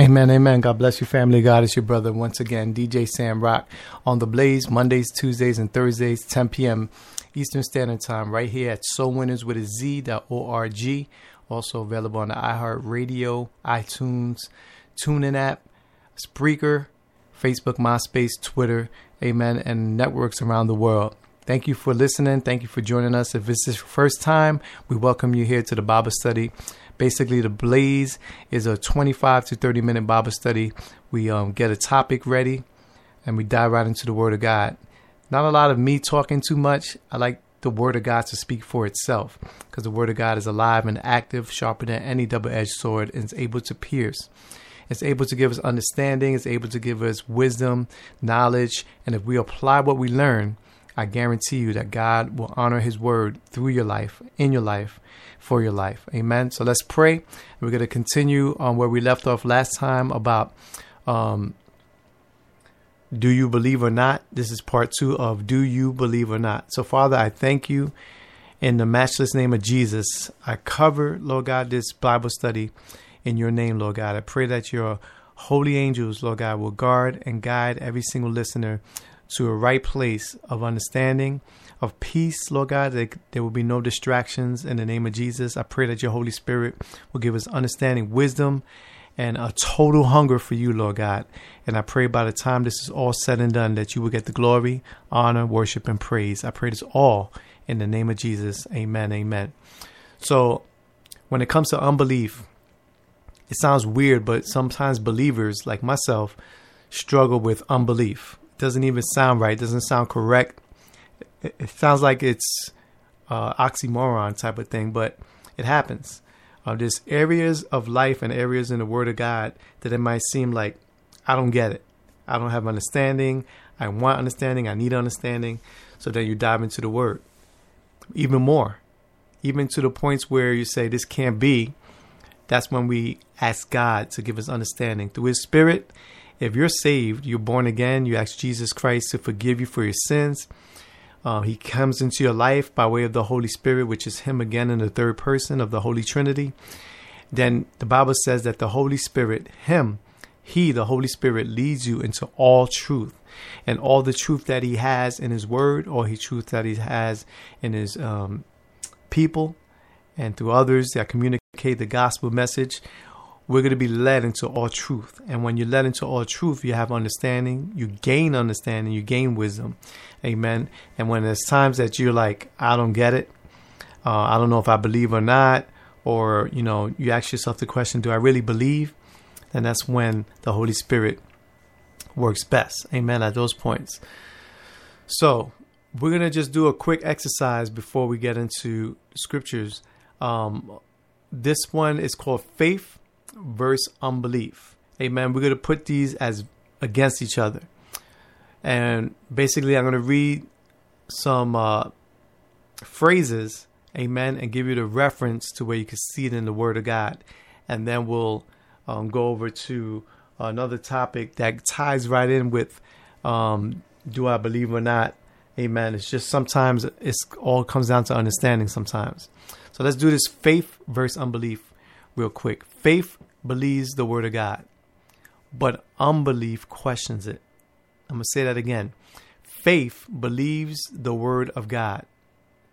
Amen, amen. God bless you, family. God is your brother once again, DJ Sam Rock on the Blaze Mondays, Tuesdays, and Thursdays, 10 p.m. Eastern Standard Time, right here at Soul Winners with a Z.org. Also available on the iHeartRadio, iTunes, TuneIn app, Spreaker, Facebook, MySpace, Twitter, amen, and networks around the world. Thank you for listening. Thank you for joining us. If this is your first time, we welcome you here to the Bible study. Basically, the Blaze is a 25 to 30 minute Bible study. We um, get a topic ready and we dive right into the Word of God. Not a lot of me talking too much. I like the Word of God to speak for itself because the Word of God is alive and active, sharper than any double edged sword, and is able to pierce. It's able to give us understanding, it's able to give us wisdom, knowledge, and if we apply what we learn, I guarantee you that God will honor His word through your life, in your life, for your life. Amen. So let's pray. We're going to continue on where we left off last time about um, do you believe or not? This is part two of do you believe or not? So, Father, I thank you in the matchless name of Jesus. I cover, Lord God, this Bible study in your name, Lord God. I pray that your holy angels, Lord God, will guard and guide every single listener to a right place of understanding, of peace, Lord God, that there will be no distractions in the name of Jesus. I pray that your Holy Spirit will give us understanding, wisdom, and a total hunger for you, Lord God. And I pray by the time this is all said and done that you will get the glory, honor, worship, and praise. I pray this all in the name of Jesus. Amen. Amen. So, when it comes to unbelief, it sounds weird, but sometimes believers like myself struggle with unbelief. Doesn't even sound right, it doesn't sound correct. It, it sounds like it's uh, oxymoron type of thing, but it happens. Uh, there's areas of life and areas in the Word of God that it might seem like I don't get it. I don't have understanding. I want understanding. I need understanding. So then you dive into the Word even more, even to the points where you say, This can't be that's when we ask God to give us understanding through His Spirit. If you're saved, you're born again, you ask Jesus Christ to forgive you for your sins. Uh, he comes into your life by way of the Holy Spirit, which is Him again in the third person of the Holy Trinity. Then the Bible says that the Holy Spirit, Him, He, the Holy Spirit, leads you into all truth. And all the truth that He has in His Word, or His truth that He has in His um, people, and through others that communicate the gospel message, we're going to be led into all truth. And when you're led into all truth, you have understanding, you gain understanding, you gain wisdom. Amen. And when there's times that you're like, I don't get it, uh, I don't know if I believe or not, or, you know, you ask yourself the question, do I really believe? Then that's when the Holy Spirit works best. Amen. At those points. So we're going to just do a quick exercise before we get into scriptures um, this one is called faith versus unbelief. Amen. We're going to put these as against each other. And basically, I'm going to read some uh, phrases, amen, and give you the reference to where you can see it in the Word of God. And then we'll um, go over to another topic that ties right in with um, do I believe or not? Amen. It's just sometimes it's all comes down to understanding sometimes. So let's do this faith versus unbelief real quick. Faith believes the word of God, but unbelief questions it. I'm going to say that again. Faith believes the word of God,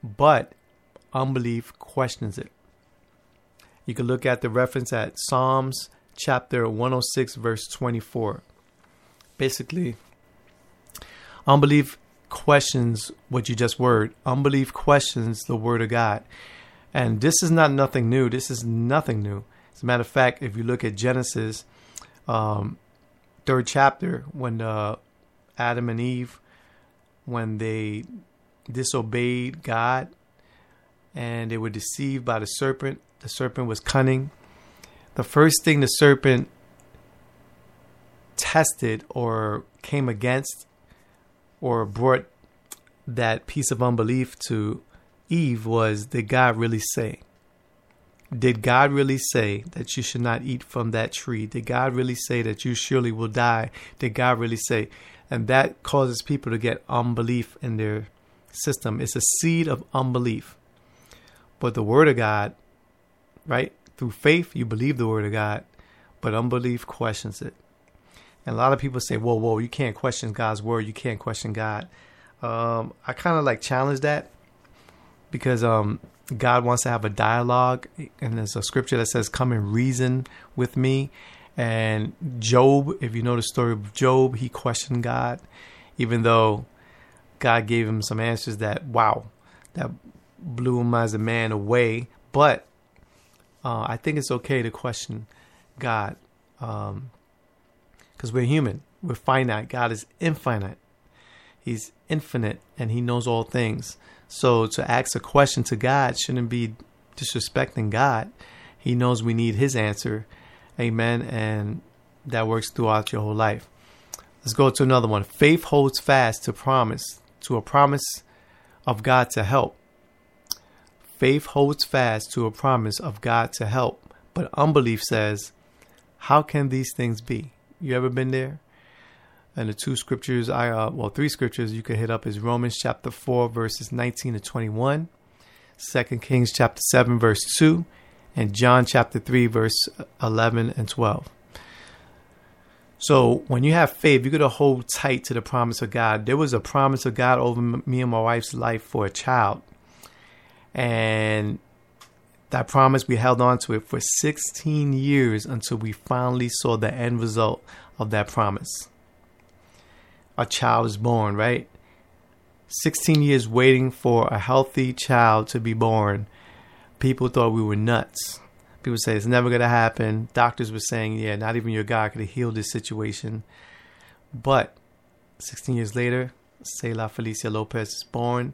but unbelief questions it. You can look at the reference at Psalms chapter 106, verse 24. Basically, unbelief questions what you just word. Unbelief questions the word of God. And this is not nothing new. This is nothing new. As a matter of fact, if you look at Genesis, um, third chapter, when uh, Adam and Eve, when they disobeyed God and they were deceived by the serpent, the serpent was cunning. the first thing the serpent tested or came against or brought that piece of unbelief to Eve was did God really say? Did God really say that you should not eat from that tree? Did God really say that you surely will die? Did God really say? And that causes people to get unbelief in their system. It's a seed of unbelief. But the Word of God, right? Through faith, you believe the Word of God, but unbelief questions it. And a lot of people say, whoa, whoa, you can't question God's Word. You can't question God. Um, I kind of like challenge that because um, God wants to have a dialogue, and there's a scripture that says, "Come and reason with me." And Job, if you know the story of Job, he questioned God, even though God gave him some answers that, wow, that blew him as a man away. But uh, I think it's okay to question God because um, we're human, we're finite. God is infinite, He's infinite, and He knows all things. So to ask a question to God shouldn't be disrespecting God. He knows we need His answer. Amen. And that works throughout your whole life. Let's go to another one. Faith holds fast to promise, to a promise of God to help. Faith holds fast to a promise of God to help, but unbelief says, How can these things be? You ever been there? And the two scriptures I uh, well three scriptures you can hit up is Romans chapter 4 verses 19 to twenty one, Second Kings chapter 7 verse 2, and John chapter 3 verse 11 and 12. So when you have faith, you got to hold tight to the promise of God. There was a promise of God over me and my wife's life for a child. And that promise, we held on to it for 16 years until we finally saw the end result of that promise a child is born, right? 16 years waiting for a healthy child to be born. People thought we were nuts. People say it's never going to happen. Doctors were saying, yeah, not even your God could have healed this situation. But 16 years later, Selah Felicia Lopez is born,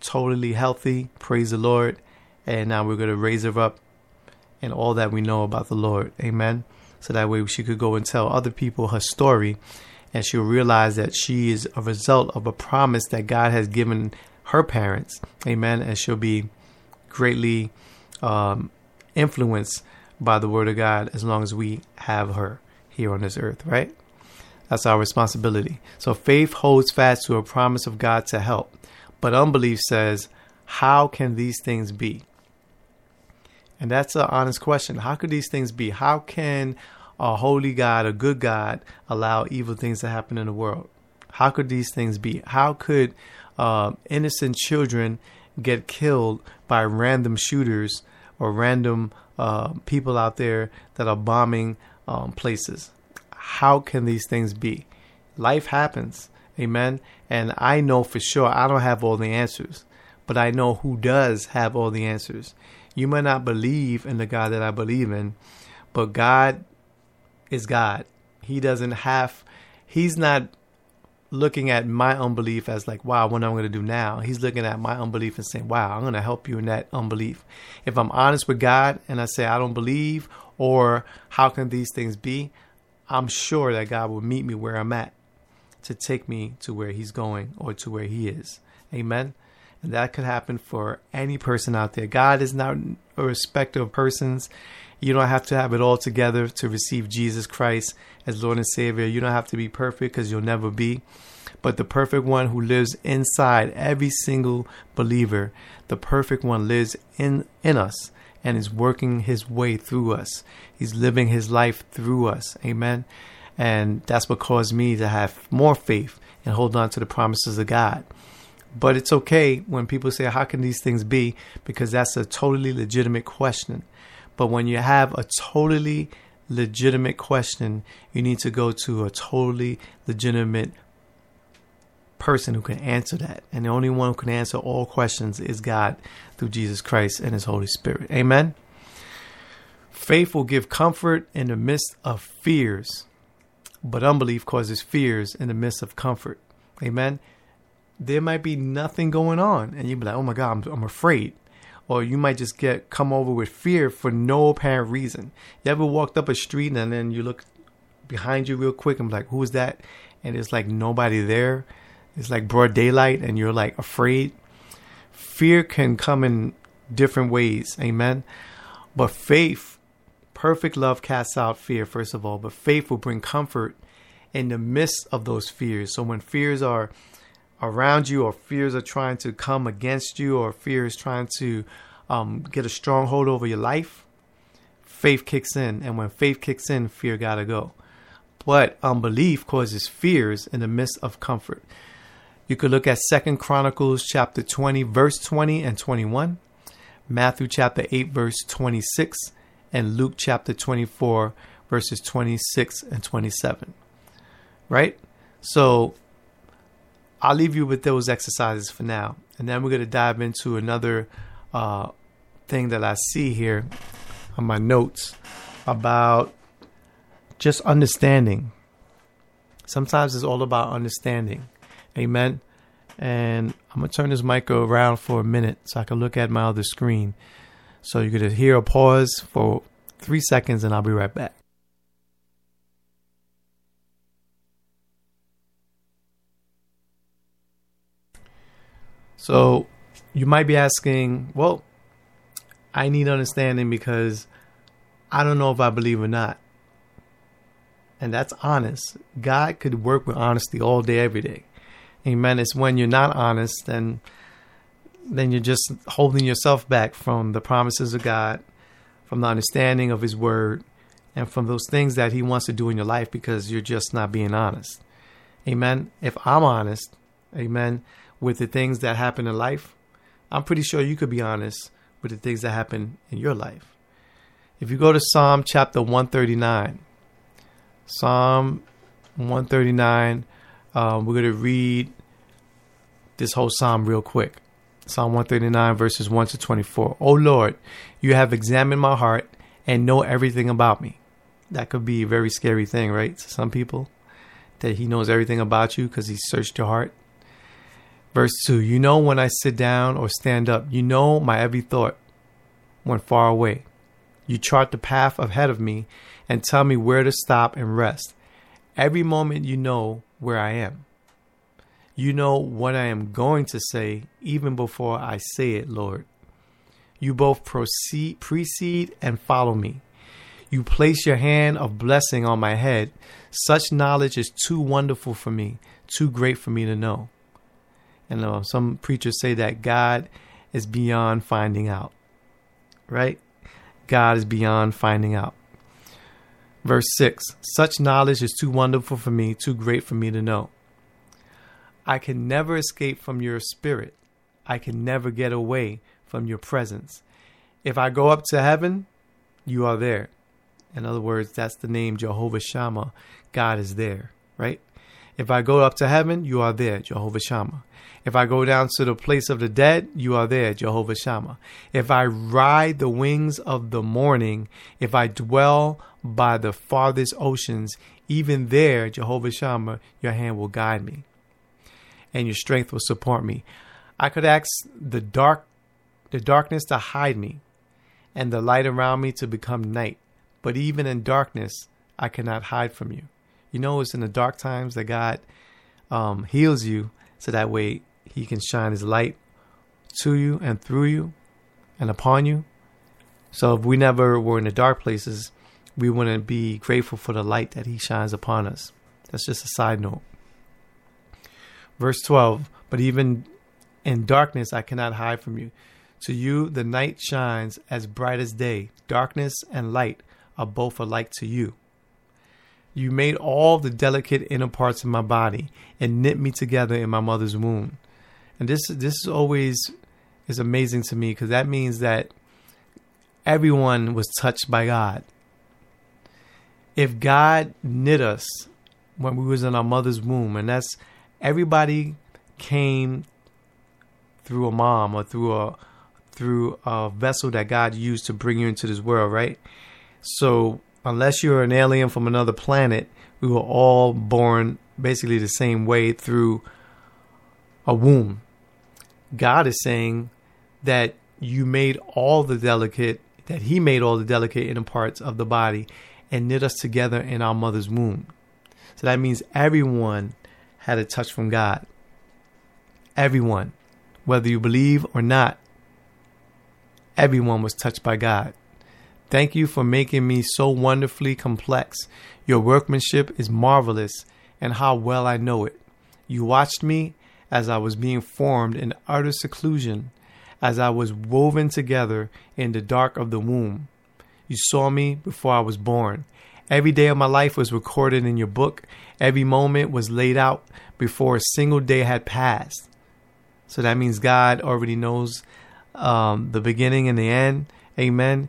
totally healthy. Praise the Lord. And now we're going to raise her up and all that we know about the Lord. Amen. So that way she could go and tell other people her story and she'll realize that she is a result of a promise that God has given her parents. Amen. And she'll be greatly um, influenced by the word of God as long as we have her here on this earth, right? That's our responsibility. So faith holds fast to a promise of God to help, but unbelief says, How can these things be? And that's an honest question. How could these things be? How can a holy God, a good God, allow evil things to happen in the world? How could these things be? How could uh, innocent children get killed by random shooters or random uh, people out there that are bombing um, places? How can these things be? Life happens. Amen. And I know for sure I don't have all the answers, but I know who does have all the answers. You may not believe in the God that I believe in, but God is God. He doesn't have, he's not looking at my unbelief as like, wow, what am I going to do now? He's looking at my unbelief and saying, wow, I'm going to help you in that unbelief. If I'm honest with God and I say, I don't believe, or how can these things be? I'm sure that God will meet me where I'm at to take me to where He's going or to where He is. Amen. And that could happen for any person out there. God is not a respecter of persons. You don't have to have it all together to receive Jesus Christ as Lord and Savior. You don't have to be perfect because you'll never be. But the perfect one who lives inside every single believer, the perfect one lives in, in us and is working his way through us. He's living his life through us. Amen. And that's what caused me to have more faith and hold on to the promises of God. But it's okay when people say, How can these things be? Because that's a totally legitimate question. But when you have a totally legitimate question, you need to go to a totally legitimate person who can answer that. And the only one who can answer all questions is God through Jesus Christ and His Holy Spirit. Amen. Faith will give comfort in the midst of fears, but unbelief causes fears in the midst of comfort. Amen. There might be nothing going on, and you'd be like, oh my God, I'm, I'm afraid. Or you might just get come over with fear for no apparent reason. You ever walked up a street and then you look behind you real quick and be like, "Who's that?" And it's like nobody there. It's like broad daylight, and you're like afraid. Fear can come in different ways, amen. But faith, perfect love casts out fear, first of all. But faith will bring comfort in the midst of those fears. So when fears are around you, or fears are trying to come against you, or fear is trying to um, get a stronghold over your life, faith kicks in. And when faith kicks in, fear gotta go. But unbelief causes fears in the midst of comfort. You could look at Second Chronicles chapter 20, verse 20 and 21, Matthew chapter 8, verse 26, and Luke chapter 24, verses 26 and 27. Right? So I'll leave you with those exercises for now. And then we're going to dive into another uh, thing that I see here on my notes about just understanding. Sometimes it's all about understanding. Amen. And I'm going to turn this mic around for a minute so I can look at my other screen. So you're going to hear a pause for three seconds and I'll be right back. So you might be asking, well, I need understanding because I don't know if I believe or not. And that's honest. God could work with honesty all day, every day. Amen. It's when you're not honest, then then you're just holding yourself back from the promises of God, from the understanding of His Word, and from those things that He wants to do in your life because you're just not being honest. Amen. If I'm honest, amen, with the things that happen in life, I'm pretty sure you could be honest with the things that happen in your life. If you go to Psalm chapter 139, Psalm 139, um, we're going to read this whole psalm real quick. Psalm 139, verses 1 to 24. Oh Lord, you have examined my heart and know everything about me. That could be a very scary thing, right? To some people, that He knows everything about you because He searched your heart. Verse 2 You know when I sit down or stand up, you know my every thought when far away. You chart the path ahead of me and tell me where to stop and rest. Every moment you know where I am. You know what I am going to say even before I say it, Lord. You both proceed, precede and follow me. You place your hand of blessing on my head. Such knowledge is too wonderful for me, too great for me to know. And uh, some preachers say that God is beyond finding out, right? God is beyond finding out. Verse 6 Such knowledge is too wonderful for me, too great for me to know. I can never escape from your spirit. I can never get away from your presence. If I go up to heaven, you are there. In other words, that's the name Jehovah Shammah. God is there, right? If I go up to heaven, you are there, Jehovah Shammah. If I go down to the place of the dead, you are there, Jehovah Shammah. If I ride the wings of the morning, if I dwell by the farthest oceans, even there, Jehovah Shammah, your hand will guide me, and your strength will support me. I could ask the dark, the darkness to hide me, and the light around me to become night. But even in darkness, I cannot hide from you. You know, it's in the dark times that God um, heals you, so that way He can shine His light to you and through you and upon you. So if we never were in the dark places, we wouldn't be grateful for the light that He shines upon us. That's just a side note. Verse 12 But even in darkness, I cannot hide from you. To you, the night shines as bright as day. Darkness and light are both alike to you. You made all the delicate inner parts of my body and knit me together in my mother's womb. And this this is always is amazing to me because that means that everyone was touched by God. If God knit us when we was in our mother's womb, and that's everybody came through a mom or through a through a vessel that God used to bring you into this world, right? So unless you're an alien from another planet, we were all born basically the same way through a womb. God is saying that you made all the delicate, that He made all the delicate inner parts of the body and knit us together in our mother's womb. So that means everyone had a touch from God. Everyone, whether you believe or not, everyone was touched by God. Thank you for making me so wonderfully complex. Your workmanship is marvelous, and how well I know it. You watched me as I was being formed in utter seclusion, as I was woven together in the dark of the womb. You saw me before I was born. Every day of my life was recorded in your book. Every moment was laid out before a single day had passed. So that means God already knows um, the beginning and the end. Amen.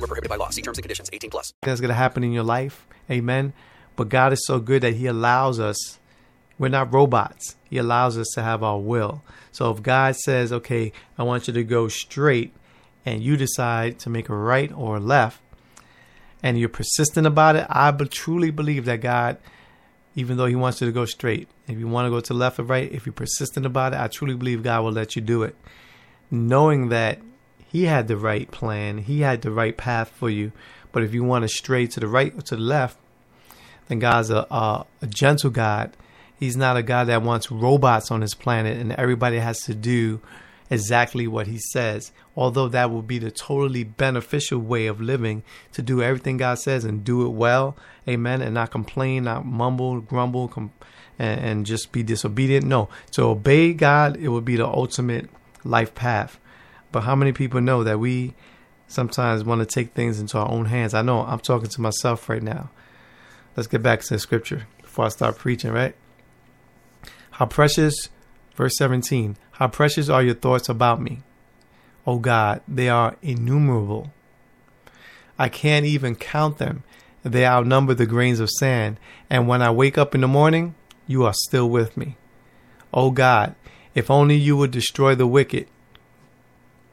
were prohibited by law. See terms and conditions. 18 plus. That's going to happen in your life. Amen. But God is so good that He allows us. We're not robots. He allows us to have our will. So if God says, okay, I want you to go straight, and you decide to make a right or a left, and you're persistent about it, I truly believe that God even though he wants you to go straight. If you want to go to left or right, if you're persistent about it, I truly believe God will let you do it. Knowing that he had the right plan, he had the right path for you. But if you want to stray to the right or to the left, then God's a, a, a gentle God. He's not a God that wants robots on his planet and everybody has to do exactly what he says. Although that would be the totally beneficial way of living to do everything God says and do it well, amen, and not complain, not mumble, grumble, com- and, and just be disobedient. No, to obey God, it would be the ultimate life path. But how many people know that we sometimes want to take things into our own hands? I know I'm talking to myself right now. Let's get back to the scripture before I start preaching, right? How precious, verse 17, how precious are your thoughts about me? O God, they are innumerable. I can't even count them. They outnumber the grains of sand. And when I wake up in the morning, you are still with me. O God, if only you would destroy the wicked.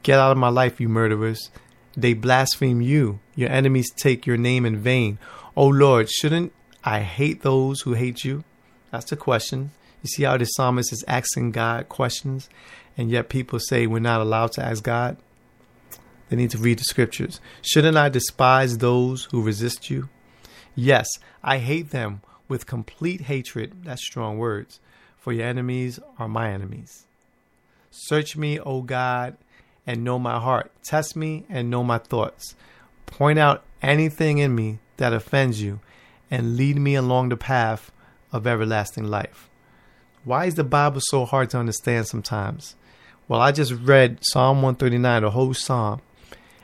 Get out of my life, you murderers. They blaspheme you. Your enemies take your name in vain. O Lord, shouldn't I hate those who hate you? That's the question. You see how the psalmist is asking God questions, and yet people say we're not allowed to ask God? They need to read the scriptures. Shouldn't I despise those who resist you? Yes, I hate them with complete hatred. That's strong words. For your enemies are my enemies. Search me, O God, and know my heart. Test me and know my thoughts. Point out anything in me that offends you, and lead me along the path of everlasting life. Why is the Bible so hard to understand sometimes? Well, I just read Psalm 139, the whole psalm.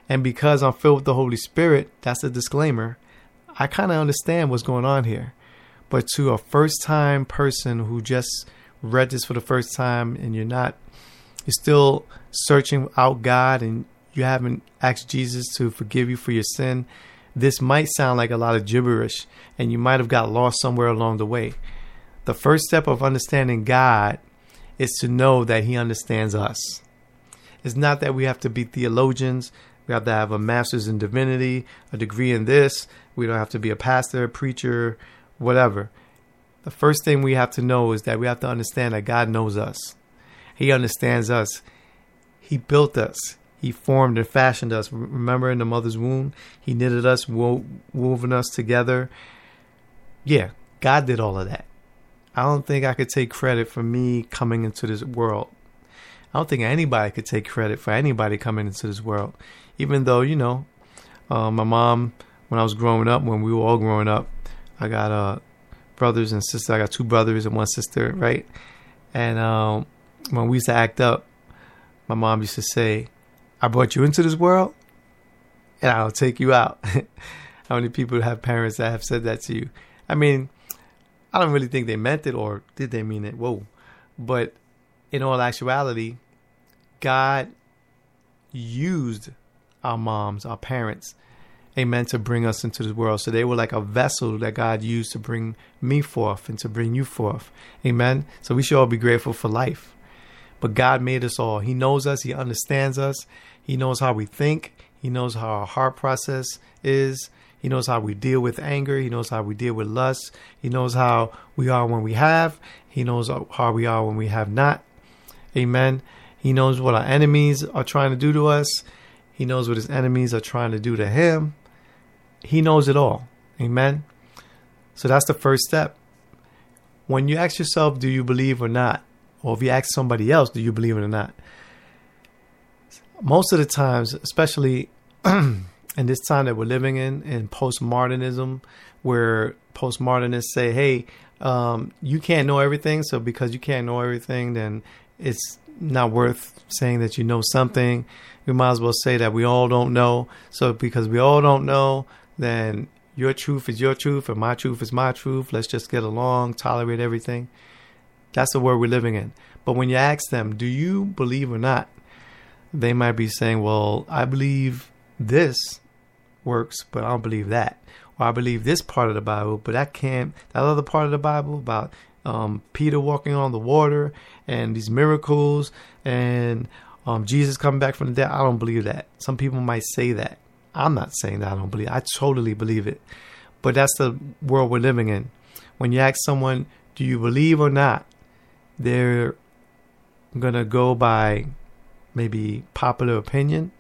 And because I'm filled with the Holy Spirit, that's a disclaimer, I kind of understand what's going on here. But to a first time person who just read this for the first time and you're not, you're still searching out God and you haven't asked Jesus to forgive you for your sin, this might sound like a lot of gibberish and you might have got lost somewhere along the way the first step of understanding God is to know that He understands us. It's not that we have to be theologians, we have to have a master's in divinity, a degree in this, we don't have to be a pastor, a preacher, whatever. The first thing we have to know is that we have to understand that God knows us. He understands us. He built us. He formed and fashioned us. Remember in the mother's womb, He knitted us, wo- woven us together. Yeah, God did all of that. I don't think I could take credit for me coming into this world. I don't think anybody could take credit for anybody coming into this world. Even though, you know, uh, my mom, when I was growing up, when we were all growing up, I got uh, brothers and sisters. I got two brothers and one sister, right? And um, when we used to act up, my mom used to say, I brought you into this world and I'll take you out. How many people have parents that have said that to you? I mean, I don't really think they meant it or did they mean it? Whoa. But in all actuality, God used our moms, our parents, amen, to bring us into this world. So they were like a vessel that God used to bring me forth and to bring you forth. Amen. So we should all be grateful for life. But God made us all. He knows us, He understands us, He knows how we think, He knows how our heart process is. He knows how we deal with anger. He knows how we deal with lust. He knows how we are when we have. He knows how we are when we have not. Amen. He knows what our enemies are trying to do to us. He knows what his enemies are trying to do to him. He knows it all. Amen. So that's the first step. When you ask yourself, do you believe or not? Or if you ask somebody else, do you believe it or not? Most of the times, especially in this time that we're living in, in postmodernism, where postmodernists say, hey, um, you can't know everything. So because you can't know everything, then it's not worth saying that you know something. We might as well say that we all don't know. So because we all don't know, then your truth is your truth and my truth is my truth. Let's just get along, tolerate everything. That's the world we're living in. But when you ask them, do you believe or not? They might be saying, well, I believe this works, but I don't believe that. Or I believe this part of the Bible, but that can't, that other part of the Bible about um, Peter walking on the water and these miracles and um, Jesus coming back from the dead. I don't believe that. Some people might say that. I'm not saying that I don't believe. It. I totally believe it. But that's the world we're living in. When you ask someone, "Do you believe or not?" They're gonna go by maybe popular opinion.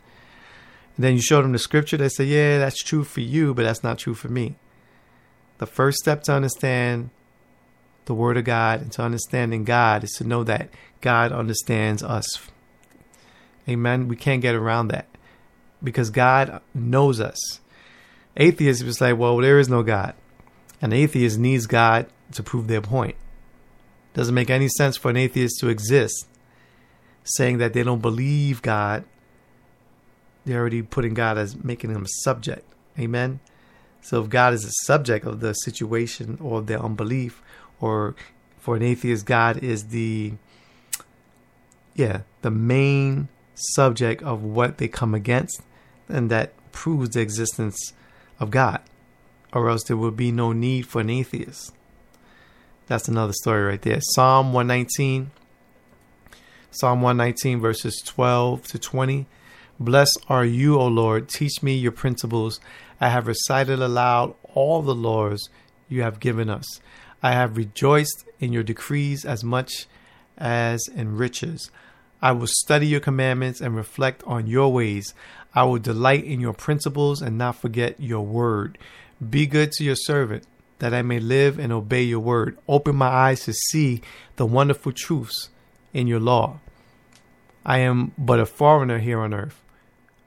And then you show them the scripture. They say, "Yeah, that's true for you, but that's not true for me." The first step to understand the Word of God and to understanding God is to know that God understands us. Amen. We can't get around that because God knows us. Atheists was like, well, there is no God. An atheist needs God to prove their point. Doesn't make any sense for an atheist to exist saying that they don't believe God. They're already putting God as making him a subject. Amen. So if God is a subject of the situation or their unbelief, or for an atheist, God is the yeah, the main subject of what they come against, and that proves the existence of God, or else there would be no need for an atheist. That's another story right there. Psalm 119, Psalm 119, verses 12 to 20. Blessed are you, O Lord. Teach me your principles. I have recited aloud all the laws you have given us. I have rejoiced in your decrees as much as in riches. I will study your commandments and reflect on your ways. I will delight in your principles and not forget your word. Be good to your servant, that I may live and obey your word. Open my eyes to see the wonderful truths in your law. I am but a foreigner here on earth.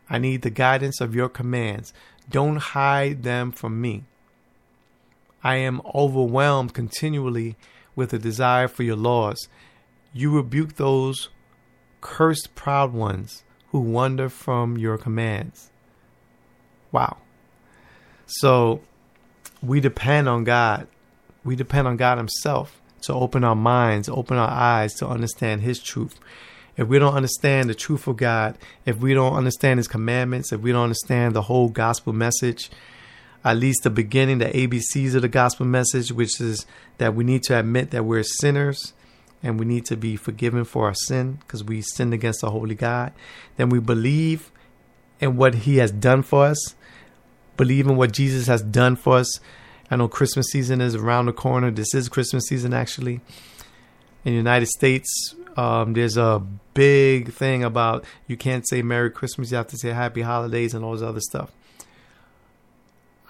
I need the guidance of your commands. Don't hide them from me. I am overwhelmed continually with a desire for your laws. You rebuke those cursed proud ones who wander from your commands. Wow. So we depend on God. We depend on God Himself to open our minds, open our eyes to understand His truth. If we don't understand the truth of God, if we don't understand His commandments, if we don't understand the whole gospel message, at least the beginning, the ABCs of the gospel message, which is that we need to admit that we're sinners and we need to be forgiven for our sin because we sinned against the holy God. Then we believe in what he has done for us, believe in what Jesus has done for us. I know Christmas season is around the corner. This is Christmas season, actually. In the United States, um, there's a big thing about you can't say Merry Christmas, you have to say Happy Holidays and all this other stuff.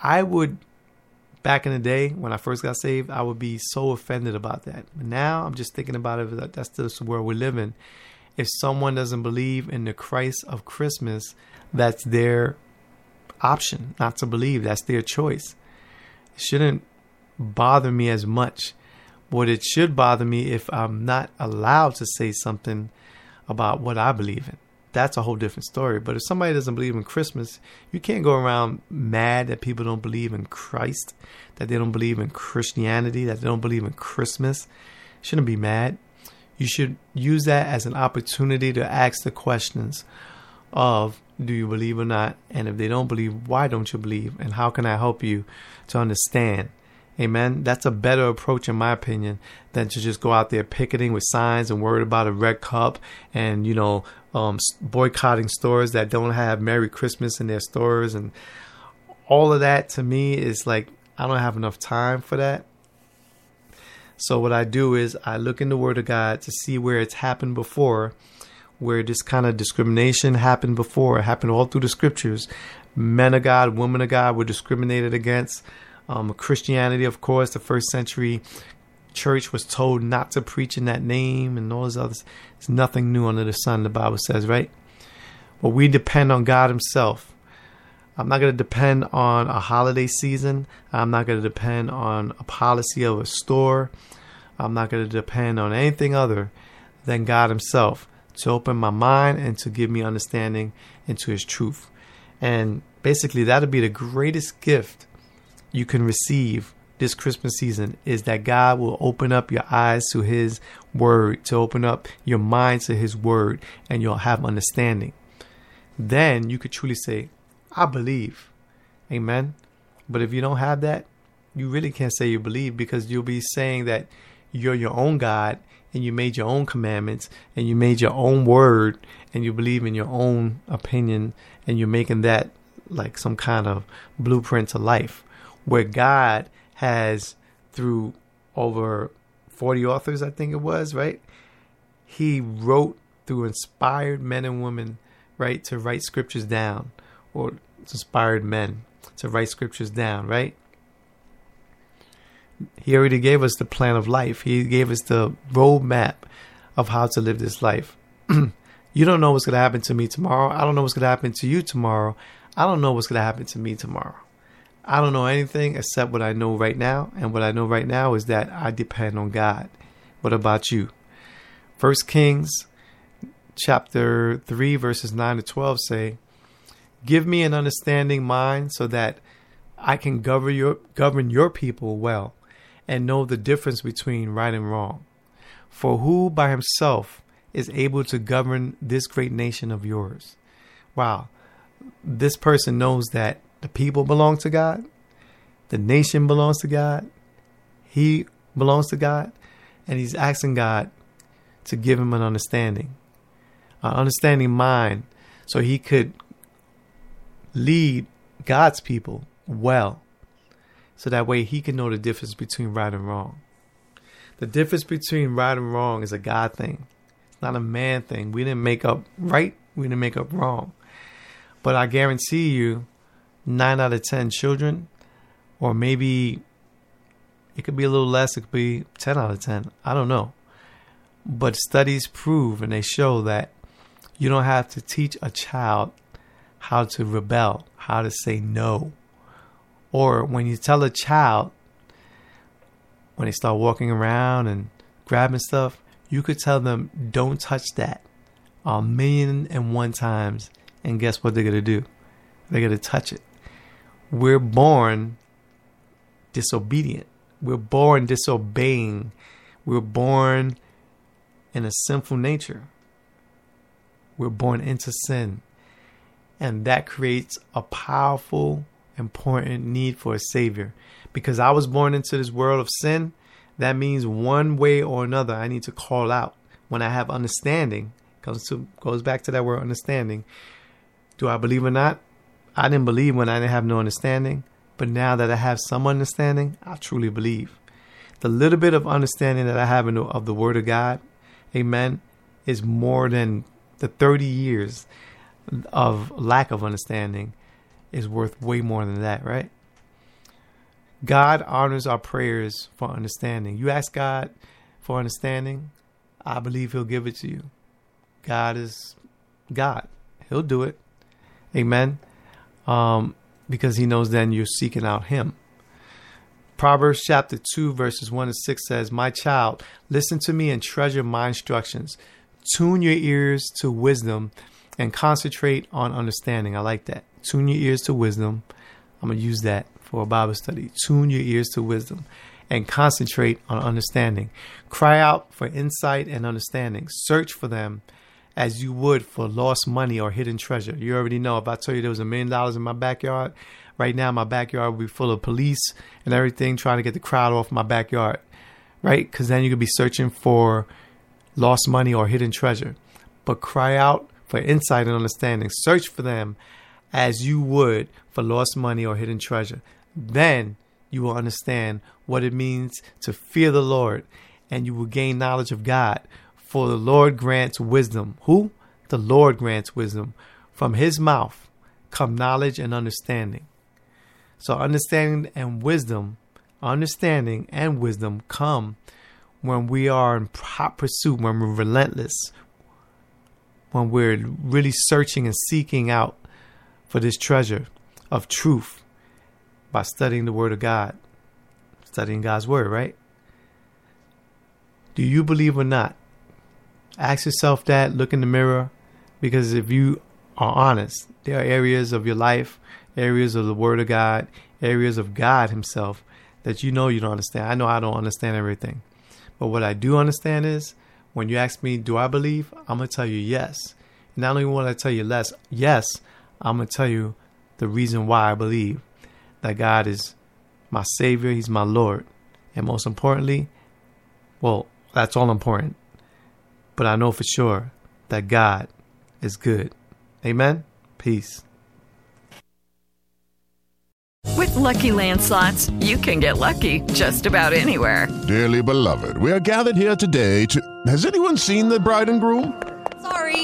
I would back in the day when I first got saved, I would be so offended about that. But now I'm just thinking about it that's just where we live in. If someone doesn't believe in the Christ of Christmas, that's their option not to believe. That's their choice. It shouldn't bother me as much. What it should bother me if I'm not allowed to say something about what I believe in that's a whole different story. But if somebody doesn't believe in Christmas, you can't go around mad that people don't believe in Christ, that they don't believe in Christianity, that they don't believe in Christmas. Shouldn't be mad. You should use that as an opportunity to ask the questions of do you believe or not? And if they don't believe, why don't you believe? And how can I help you to understand? Amen. That's a better approach, in my opinion, than to just go out there picketing with signs and worried about a red cup and, you know, um, boycotting stores that don't have Merry Christmas in their stores. And all of that to me is like, I don't have enough time for that. So, what I do is I look in the Word of God to see where it's happened before, where this kind of discrimination happened before. It happened all through the scriptures. Men of God, women of God were discriminated against um, Christianity, of course, the first century church was told not to preach in that name and all this others. There's nothing new under the sun, the Bible says, right? But we depend on God Himself. I'm not going to depend on a holiday season. I'm not going to depend on a policy of a store. I'm not going to depend on anything other than God Himself to open my mind and to give me understanding into His truth. And basically, that'll be the greatest gift you can receive this Christmas season is that God will open up your eyes to His Word, to open up your mind to His Word, and you'll have understanding. Then you could truly say, I believe. Amen. But if you don't have that, you really can't say you believe because you'll be saying that you're your own God and you made your own commandments and you made your own word and you believe in your own opinion and you're making that like some kind of blueprint to life where God has, through over 40 authors, I think it was, right? He wrote through inspired men and women, right, to write scriptures down, or inspired men to write scriptures down, right? He already gave us the plan of life. He gave us the roadmap of how to live this life. you don't know what's going to happen to me tomorrow. I don't know what's going to happen to you tomorrow. I don't know what's going to happen to me tomorrow. I don't know anything except what I know right now. And what I know right now is that I depend on God. What about you? First Kings chapter 3 verses 9 to 12 say, "Give me an understanding mind so that I can govern your govern your people well and know the difference between right and wrong. For who by himself is able to govern this great nation of yours?" Wow. This person knows that the people belong to God. The nation belongs to God. He belongs to God. And he's asking God to give him an understanding, an understanding mind, so he could lead God's people well. So that way he can know the difference between right and wrong. The difference between right and wrong is a God thing. It's not a man thing. We didn't make up right, we didn't make up wrong. But I guarantee you, nine out of 10 children, or maybe it could be a little less, it could be 10 out of 10. I don't know. But studies prove and they show that you don't have to teach a child how to rebel, how to say no. Or when you tell a child, when they start walking around and grabbing stuff, you could tell them, don't touch that a million and one times. And guess what they're going to do? They're going to touch it we're born disobedient. We're born disobeying. We're born in a sinful nature. We're born into sin. And that creates a powerful, important need for a Savior. Because I was born into this world of sin, that means one way or another I need to call out. When I have understanding, comes to goes back to that word understanding. Do I believe or not? I didn't believe when I didn't have no understanding, but now that I have some understanding, I truly believe. The little bit of understanding that I have the, of the Word of God, amen, is more than the 30 years of lack of understanding is worth way more than that, right? God honors our prayers for understanding. You ask God for understanding, I believe He'll give it to you. God is God, He'll do it. Amen um, because he knows then you're seeking out him. Proverbs chapter 2, verses 1 to 6 says, My child, listen to me and treasure my instructions. Tune your ears to wisdom and concentrate on understanding. I like that. Tune your ears to wisdom. I'm going to use that for a Bible study. Tune your ears to wisdom and concentrate on understanding. Cry out for insight and understanding. Search for them as you would for lost money or hidden treasure. You already know if I tell you there was a million dollars in my backyard, right now my backyard would be full of police and everything trying to get the crowd off my backyard, right? Because then you could be searching for lost money or hidden treasure. But cry out for insight and understanding. Search for them as you would for lost money or hidden treasure. Then you will understand what it means to fear the Lord and you will gain knowledge of God. For the Lord grants wisdom. Who? The Lord grants wisdom. From his mouth come knowledge and understanding. So, understanding and wisdom, understanding and wisdom come when we are in hot pursuit, when we're relentless, when we're really searching and seeking out for this treasure of truth by studying the Word of God, studying God's Word, right? Do you believe or not? Ask yourself that, look in the mirror, because if you are honest, there are areas of your life, areas of the Word of God, areas of God Himself that you know you don't understand. I know I don't understand everything. But what I do understand is when you ask me, do I believe? I'm going to tell you yes. Not only will I tell you less, yes, I'm going to tell you the reason why I believe that God is my Savior, He's my Lord. And most importantly, well, that's all important. But I know for sure that God is good. Amen. Peace. With LuckyLand Slots, you can get lucky just about anywhere. Dearly beloved, we are gathered here today to. Has anyone seen the bride and groom? Sorry,